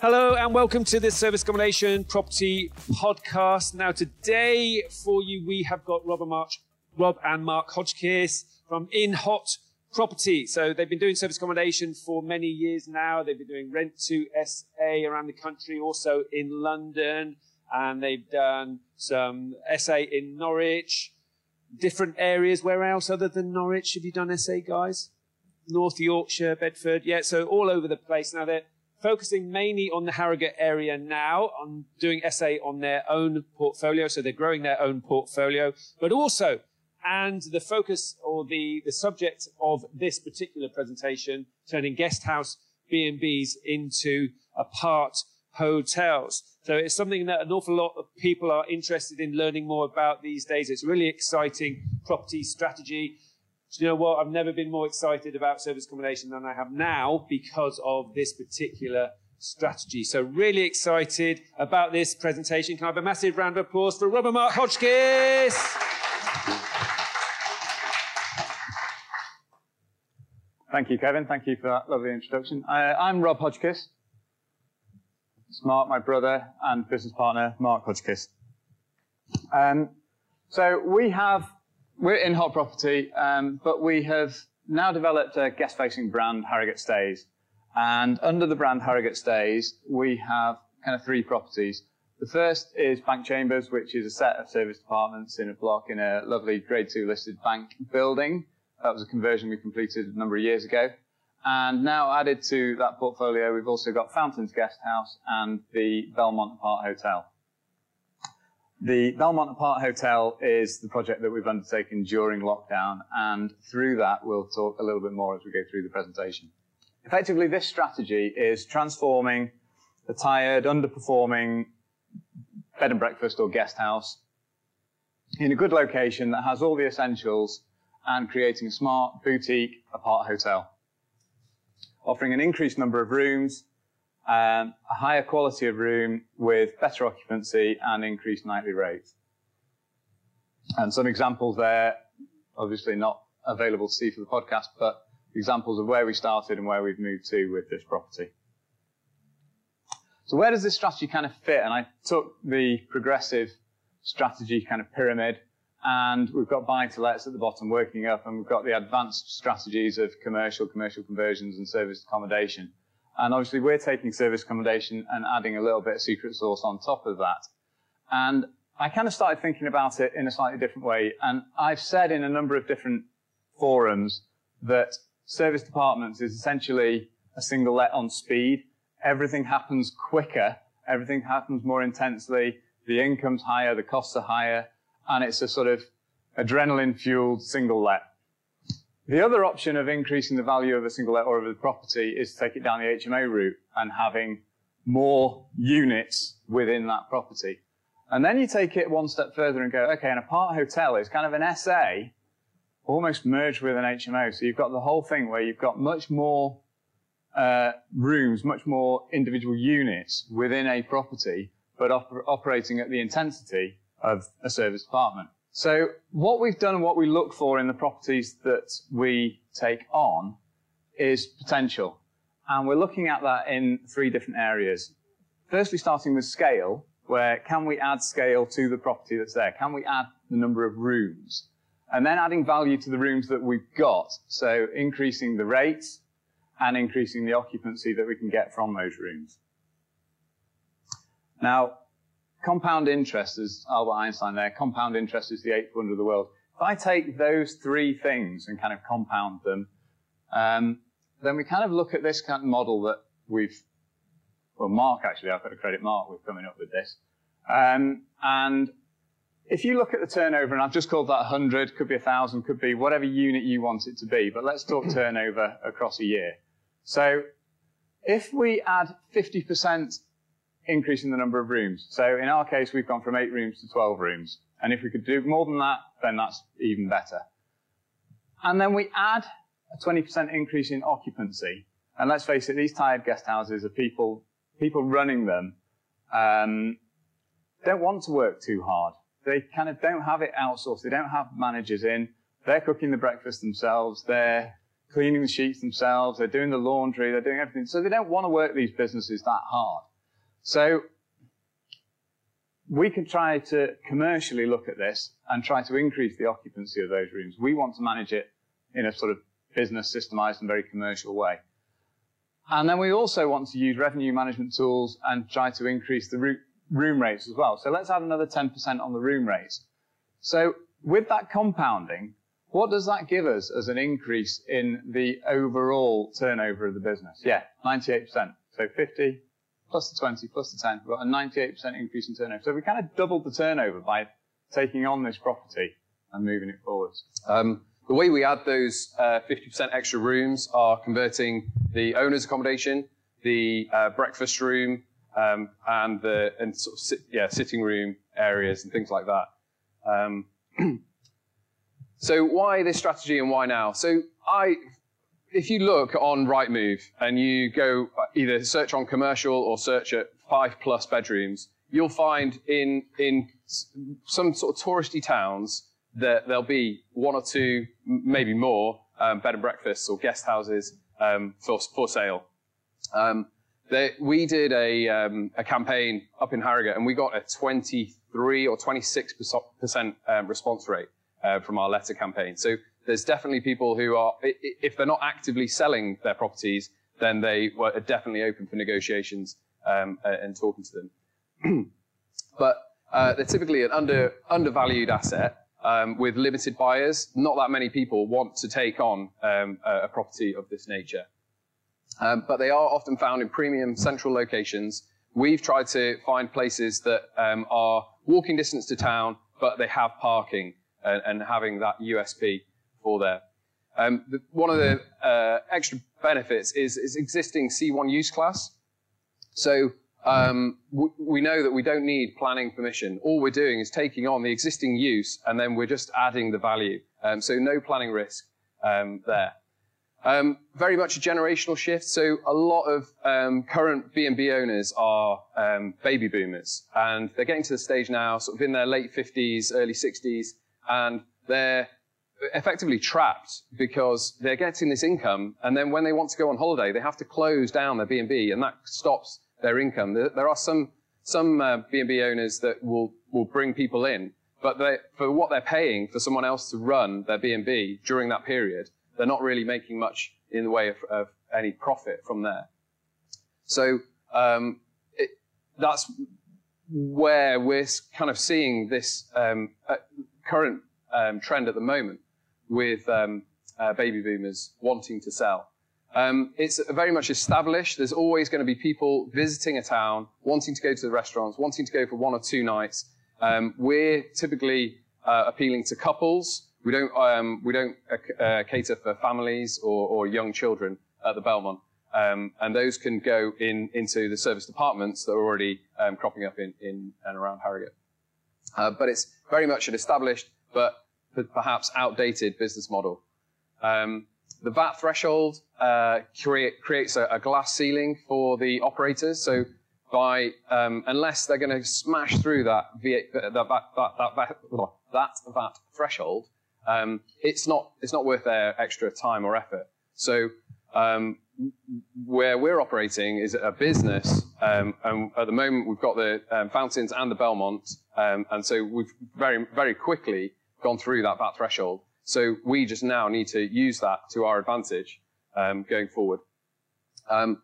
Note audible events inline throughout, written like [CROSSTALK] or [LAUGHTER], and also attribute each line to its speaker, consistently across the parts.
Speaker 1: Hello and welcome to the Service Accommodation Property Podcast. Now today for you we have got Rob and Mark, Rob and Mark Hodgkiss from In Hot Property. So they've been doing service accommodation for many years now. They've been doing rent to SA around the country, also in London, and they've done some SA in Norwich, different areas. Where else other than Norwich have you done SA, guys? North Yorkshire, Bedford, yeah. So all over the place. Now they're focusing mainly on the Harrogate area now, on doing SA on their own portfolio. So they're growing their own portfolio, but also, and the focus or the, the subject of this particular presentation, turning guest house B&Bs into apart hotels. So it's something that an awful lot of people are interested in learning more about these days. It's really exciting property strategy. Do you know what? I've never been more excited about service accommodation than I have now because of this particular strategy. So really excited about this presentation. Can I have a massive round of applause for Robert Mark Hodgkiss?
Speaker 2: Thank you, Kevin. Thank you for that lovely introduction. Uh, I'm Rob Hodgkiss. It's Mark, my brother and business partner, Mark Hodgkiss. Um, so we have, we're in hot property, um, but we have now developed a guest-facing brand, Harrogate Stays. And under the brand Harrogate Stays, we have kind of three properties. The first is Bank Chambers, which is a set of serviced apartments in a block in a lovely grade two listed bank building. That was a conversion we completed a number of years ago. And now added to that portfolio, we've also got Fountains Guest House and the Belmont Apart Hotel. The Belmont Apart Hotel is the project that we've undertaken during lockdown, and through that, we'll talk a little bit more as we go through the presentation. Effectively, this strategy is transforming a tired, underperforming bed and breakfast or guest house in a good location that has all the essentials and creating a smart boutique apart hotel, offering an increased number of rooms, um, a higher quality of room with better occupancy and increased nightly rates. And some examples there, obviously not available to see for the podcast, but examples of where we started and where we've moved to with this property. So where does this strategy kind of fit? And I took the progressive strategy kind of pyramid and we've got buy to lets at the bottom working up and we've got the advanced strategies of commercial, commercial conversions and service accommodation. And obviously we're taking service accommodation and adding a little bit of secret sauce on top of that. And I kind of started thinking about it in a slightly different way. And I've said in a number of different forums that serviced apartments is essentially a single let on speed. Everything happens quicker. Everything happens more intensely. The income's higher. The costs are higher. And it's a sort of adrenaline fueled single let. The other option of increasing the value of a single let or of a property is to take it down the HMO route and having more units within that property. And then you take it one step further and go, okay, an apart hotel is kind of an SA almost merged with an HMO. So you've got the whole thing where you've got much more uh, rooms, much more individual units within a property, but op- operating at the intensity of a serviced apartment. So what we've done and what we look for in the properties that we take on is potential. And we're looking at that in three different areas. Firstly, starting with scale, where can we add scale to the property that's there? Can we add the number of rooms? And then adding value to the rooms that we've got. So increasing the rates and increasing the occupancy that we can get from those rooms. Now, compound interest, as Albert Einstein there, compound interest is the eighth wonder of the world. If I take those three things and kind of compound them, um, then we kind of look at this kind of model that we've, well, Mark actually, I've got to credit Mark with coming up with this. Um, and if you look at the turnover, and I've just called that 100, could be 1,000, could be whatever unit you want it to be, but let's talk [COUGHS] turnover across a year. So if we add 50% increase in the number of rooms, so in our case, we've gone from 8 rooms to 12 rooms, and if we could do more than that, then that's even better. And then we add a 20% increase in occupancy. And let's face it, these tired guest houses are people, people running them um, don't want to work too hard. They kind of don't have it outsourced. They don't have managers in. They're cooking the breakfast themselves. They're cleaning the sheets themselves. They're doing the laundry. They're doing everything. So they don't want to work these businesses that hard. So we can try to commercially look at this and try to increase the occupancy of those rooms. We want to manage it in a sort of business systemized and very commercial way. And then we also want to use revenue management tools and try to increase the room rates as well. So let's add another 10% on the room rates. So with that compounding, what does that give us as an increase in the overall turnover of the business? Yeah, 98%. So 50 plus the 20 plus the 10, we've got a 98% increase in turnover. So we kind of doubled the turnover by taking on this property and moving it forwards. Um,
Speaker 3: the way we add those uh, 50% extra rooms are converting the owner's accommodation, the uh, breakfast room, um, and the and sort of sit, yeah sitting room areas and things like that. Um, [CLEARS THROAT] so why this strategy and why now? So I, if you look on Rightmove and you go uh, either search on commercial or search at five plus bedrooms, you'll find in in some sort of touristy towns that there'll be one or two, maybe more, um, bed and breakfasts or guest houses um, for, for sale. Um, they, we did a, um, a campaign up in Harrogate and we got a 23 or 26% um, response rate uh, from our letter campaign. So there's definitely people who are, if they're not actively selling their properties, then they were definitely open for negotiations um, and talking to them. [CLEARS THROAT] but uh, they're typically an under, undervalued asset um, with limited buyers. Not that many people want to take on um, a, property of this nature. Um, but they are often found in premium central locations. We've tried to find places that um, are walking distance to town, but they have parking and, and having that USP for there. Um, the, one of the uh, extra benefits is, is existing C1 use class. So um, we know that we don't need planning permission. All we're doing is taking on the existing use and then we're just adding the value. Um, so no planning risk um, there. Um, very much a generational shift. So a lot of um, current B&B owners are um, baby boomers and they're getting to the stage now, sort of in their late 50s, early 60s, and they're effectively trapped because they're getting this income and then when they want to go on holiday, they have to close down their B&B and that stops their income. There, are some some uh, B&B owners that will will bring people in, but they, for what they're paying for someone else to run their B&B during that period, they're not really making much in the way of, of any profit from there. So um, it, that's where we're kind of seeing this um, uh, current um, trend at the moment with um, uh, baby boomers wanting to sell. Um, it's very much established. There's always going to be people visiting a town, wanting to go to the restaurants, wanting to go for one or two nights. Um, we're typically uh, appealing to couples. We don't um, we don't uh, uh, cater for families or, or, young children at the Belmont, um, and those can go in into the serviced apartments that are already um, cropping up in, in and around Harrogate. Uh, but it's very much an established but perhaps outdated business model. Um, the VAT threshold uh, create, creates a, a, glass ceiling for the operators. So by um, unless they're going to smash through that, v, that, that, that, that, that VAT threshold, um, it's not it's not worth their extra time or effort. So um, where we're operating is a business, um, and at the moment we've got the um, fountains and the Belmont, um, and so we've very very quickly gone through that VAT threshold. So we just now need to use that to our advantage um, going forward. Um,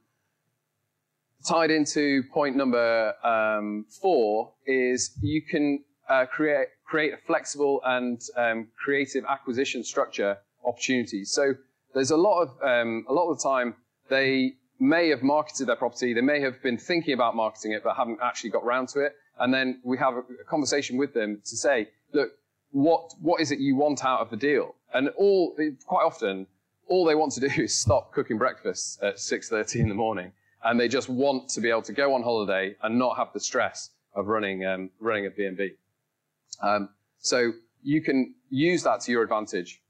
Speaker 3: tied into point number um, four is you can uh, create create a flexible and um, creative acquisition structure opportunities. So there's a lot of um, a lot of the time they may have marketed their property, they may have been thinking about marketing it, but haven't actually got around to it. and then we have a conversation with them to say, look, what, what is it you want out of the deal? And all, quite often, all they want to do [LAUGHS] is stop cooking breakfast at 6.30 in the morning. And they just want to be able to go on holiday and not have the stress of running, um, running a B&B. Um, so you can use that to your advantage.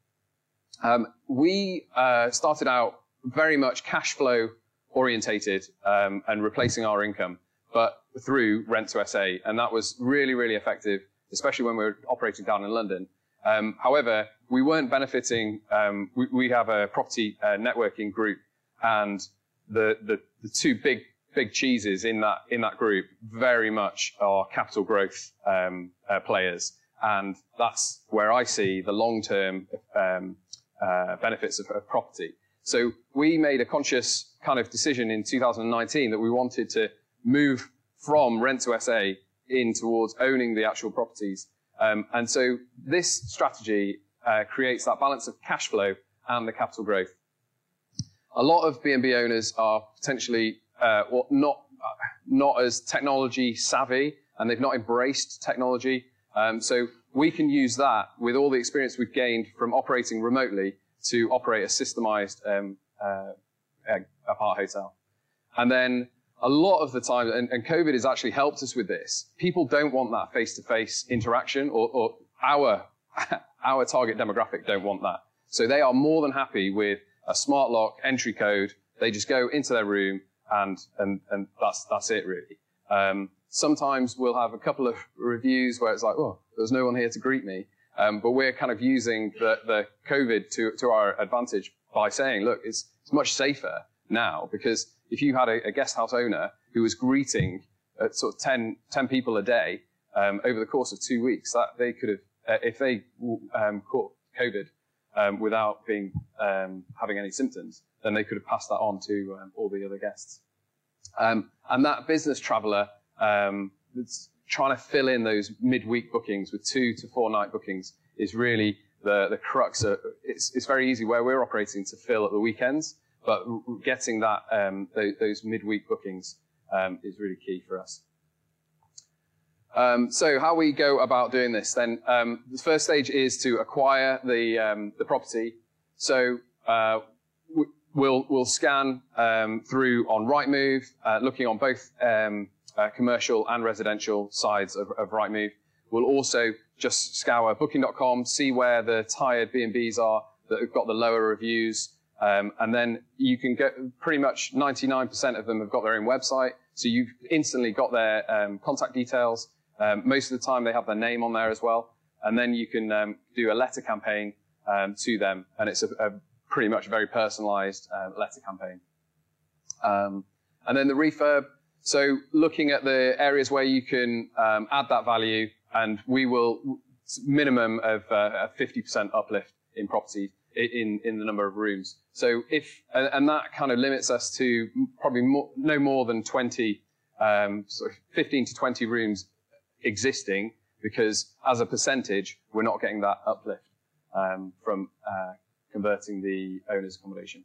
Speaker 3: Um, we uh, started out very much cash flow orientated um, and replacing our income, but through Rent to SA, and that was really, really effective, especially when we were operating down in London. Um, however, we weren't benefiting. Um, we, we, have a property uh, networking group, and the, the, the two big big cheeses in that in that group very much are capital growth um, uh, players, and that's where I see the long term um, uh, benefits of, of, property. So we made a conscious kind of decision in 2019 that we wanted to move from rent to SA in towards owning the actual properties. Um, and so this strategy uh, creates that balance of cash flow and the capital growth. A lot of B&B owners are potentially uh, well, not uh, not as technology savvy, and they've not embraced technology. Um, so we can use that with all the experience we've gained from operating remotely to operate a systemized um, uh, apart hotel. And then a lot of the time, and, and, COVID has actually helped us with this, people don't want that face-to-face interaction or, or our, [LAUGHS] our target demographic don't want that. So they are more than happy with a smart lock entry code. They just go into their room and, and, and that's, that's it really. Um, sometimes we'll have a couple of reviews where it's like, oh, there's no one here to greet me. Um, but we're kind of using the, the COVID to, to our advantage by saying, look, it's, it's much safer now because if you had a, a guest house owner who was greeting at sort of 10, 10 people a day um, over the course of two weeks, that they could have, uh, if they um, caught COVID um, without being um, having any symptoms, then they could have passed that on to um, all the other guests. Um, and that business traveler um, that's trying to fill in those midweek bookings with two to four night bookings is really the, the crux. Of, it's, it's very easy where we're operating to fill at the weekends, but getting that um, those, those, midweek bookings um, is really key for us. Um, so how we go about doing this then, um, the first stage is to acquire the, um, the property. So uh, we'll, we'll scan um, through on Rightmove, uh, looking on both um, uh, commercial and residential sides of, of Rightmove. We'll also just scour booking.com, see where the tired B&Bs are that have got the lower reviews. Um, and then you can get pretty much 99% of them have got their own website. So you've instantly got their um, contact details. Um, most of the time they have their name on there as well. And then you can um, do a letter campaign um, to them. And it's a, a pretty much very personalized uh, letter campaign. Um, and then the refurb. So looking at the areas where you can um, add that value, and we will minimum of uh, a 50% uplift in property in, in the number of rooms. So if, and that kind of limits us to probably more, no more than 20, um, sort of 15 to 20 rooms existing, because as a percentage, we're not getting that uplift um, from uh, converting the owner's accommodation.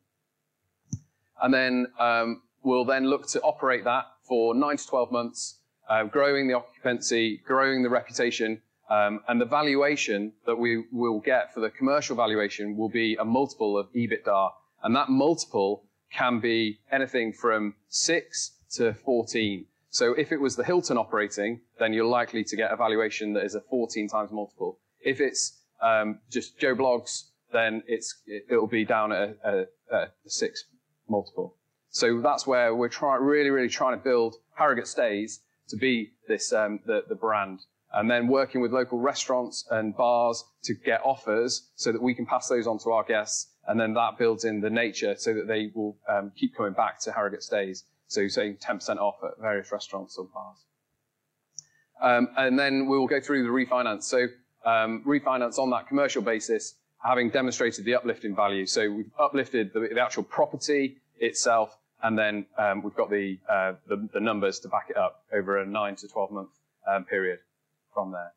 Speaker 3: And then um, we'll then look to operate that for nine to 12 months, uh, growing the occupancy, growing the reputation, um, and the valuation that we will get for the commercial valuation will be a multiple of EBITDA. And that multiple can be anything from six to 14. So if it was the Hilton operating, then you're likely to get a valuation that is a 14 times multiple. If it's um, just Joe Bloggs then it's, it'll be down at a, a, a six multiple. So that's where we're trying, really, really trying to build Harrogate Stays to be this, um, the, the brand. And then working with local restaurants and bars to get offers so that we can pass those on to our guests. And then that builds in the nature so that they will um, keep coming back to Harrogate Stays. So saying 10% off at various restaurants or bars. Um, and then we will go through the refinance. So um, refinance on that commercial basis having demonstrated the uplift in value. So we've uplifted the, the actual property itself, and then um, we've got the, uh, the, the numbers to back it up over a nine to 12 month um, period from there.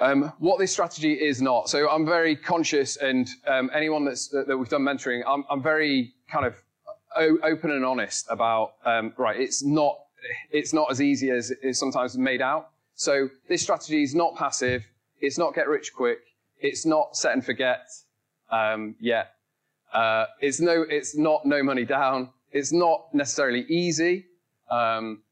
Speaker 3: Um, what this strategy is not. So I'm very conscious, and um, anyone that's, that, that, we've done mentoring, I'm, I'm very kind of open and honest about, um, right, it's not it's not as easy as it's sometimes made out. So this strategy is not passive. It's not get rich quick. It's not set and forget um, yet. Uh, it's no, it's not no money down. It's not necessarily easy. Um,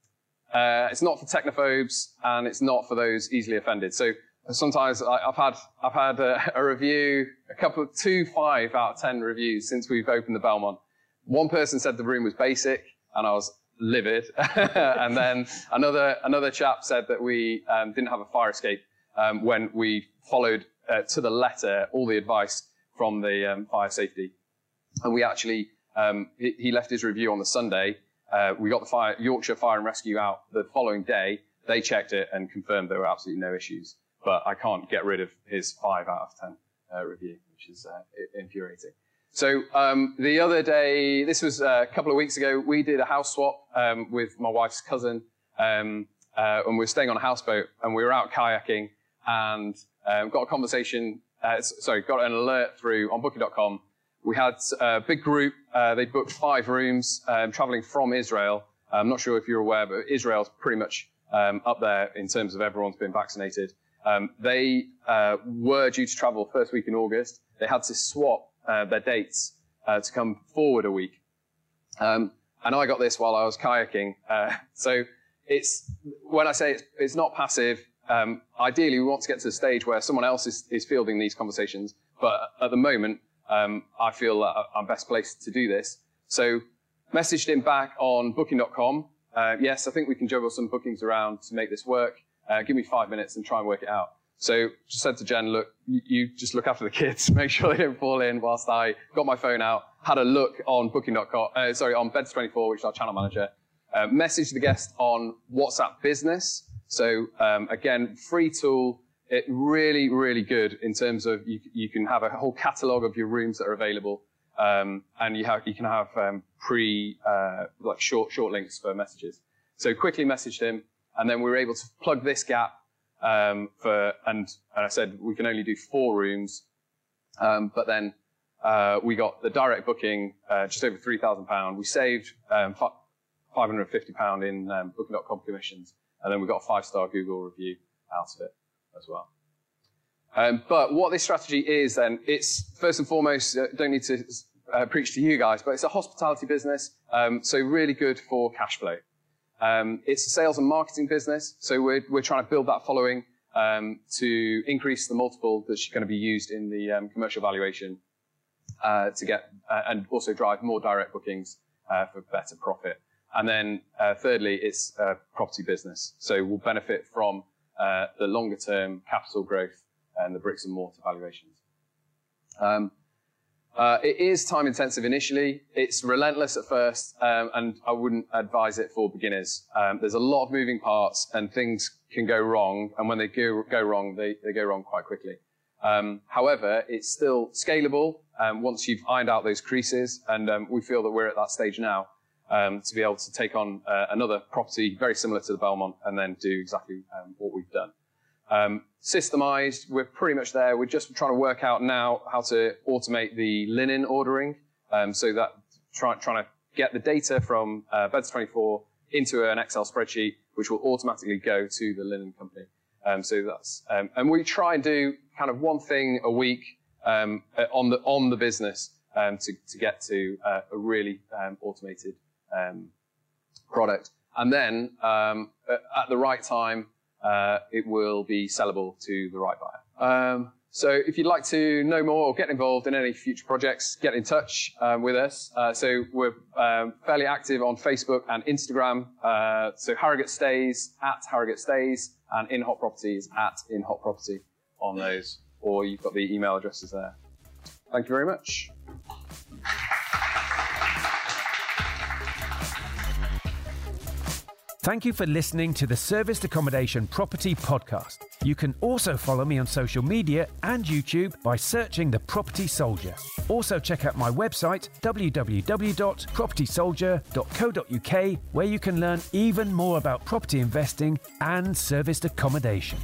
Speaker 3: uh, it's not for technophobes, and it's not for those easily offended. So sometimes I, have had I've had a, [LAUGHS] a, review, a couple of two five out of ten reviews since we've opened the Belmont. One person said the room was basic, and I was livid. [LAUGHS] and then another another chap said that we um, didn't have a fire escape um, when we followed uh, to the letter all the advice from the um, fire safety. And we actually um, he, he, left his review on the Sunday. Uh, we got the fire, Yorkshire Fire and Rescue out the following day. They checked it and confirmed there were absolutely no issues. But I can't get rid of his five out of ten uh, review, which is uh, infuriating. So um, the other day, this was uh, a couple of weeks ago, we did a house swap um, with my wife's cousin, um, uh, and we were staying on a houseboat, and we were out kayaking, and um, got a conversation. Uh, sorry, got an alert through on Booking.com. We had a big group. Uh, they booked five rooms, um, traveling from Israel. I'm not sure if you're aware, but Israel's pretty much um, up there in terms of everyone's been vaccinated. they uh, were due to travel first week in August. They had to swap uh, their dates uh, to come forward a week. Um, and I got this while I was kayaking. Uh, [LAUGHS] so it's when I say it's, it's not passive. Um, ideally, we want to get to the stage where someone else is, is fielding these conversations. But at the moment, um, I feel I'm best placed to do this. So messaged him back on Booking.com. Uh, yes, I think we can juggle some bookings around to make this work. Uh, give me five minutes and try and work it out. So just said to Jen, look, you, you, just look after the kids, [LAUGHS] make sure they don't fall in whilst I got my phone out, had a look on booking.com, uh, sorry, on Beds24, which is our channel manager, uh, messaged the guest on WhatsApp business. So um, again, free tool, it really, really good in terms of you, you can have a whole catalog of your rooms that are available. Um, and you, have, you can have um, pre, uh, like short, short links for messages. So quickly messaged him, and then we were able to plug this gap um, for, and, and, I said we can only do four rooms. Um, but then uh, we got the direct booking, uh, just over £3,000. We saved um, £550 in um, Booking.com commissions. And then we got a five star Google review out of it as well. Um, but what this strategy is then, it's first and foremost, uh, don't need to uh, preach to you guys, but it's a hospitality business. Um, so really good for cash flow. Um, it's a sales and marketing business, so we're, we're trying to build that following um, to increase the multiple that's going to be used in the um, commercial valuation uh, to get uh, and also drive more direct bookings uh, for better profit. And then uh, thirdly, it's a property business, so we'll benefit from uh, the longer term capital growth and the bricks and mortar valuations. Um, uh, it is time intensive initially. It's relentless at first, um, and I wouldn't advise it for beginners. Um, there's a lot of moving parts, and things can go wrong. And when they go, go wrong, they, they go wrong quite quickly. Um, however, it's still scalable um, once you've ironed out those creases, and um, we feel that we're at that stage now um, to be able to take on uh, another property very similar to the Belmont and then do exactly what we've done. Um, systemized, we're pretty much there. We're just trying to work out now how to automate the linen ordering. Um, so that try, trying to get the data from uh, Beds24 into an Excel spreadsheet, which will automatically go to the linen company. Um, so that's, um, and we try and do kind of one thing a week um, on the on the business um, to to get to uh, a really um, automated um, product, and then um, at the right time uh, it will be sellable to the right buyer. Um, so if you'd like to know more or get involved in any future projects, get in touch um, with us. Uh, so we're um, fairly active on Facebook and Instagram. Uh, so Harrogate Stays at Harrogate Stays and In Hot Properties at In Hot Property on those, or you've got the email addresses there. Thank you very much.
Speaker 4: Thank you for listening to the Serviced Accommodation Property Podcast. You can also follow me on social media and YouTube by searching The Property Soldier. Also, check out my website, www.propertysoldier.co.uk, where you can learn even more about property investing and serviced accommodation.